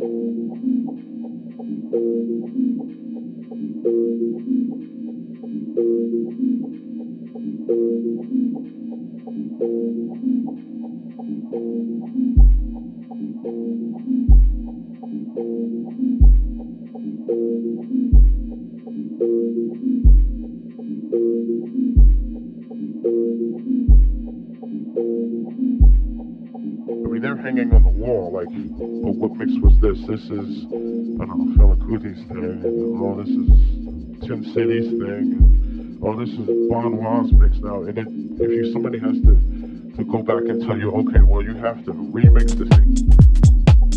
Thank you. This is, I don't know, Fela Kuti's thing, and oh, this is Tim City's thing, and oh, this is Bon Juan's mix now. And if you somebody has to to go back and tell you, okay, well, you have to remix this thing.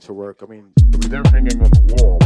To work. I mean, they're hanging on the wall.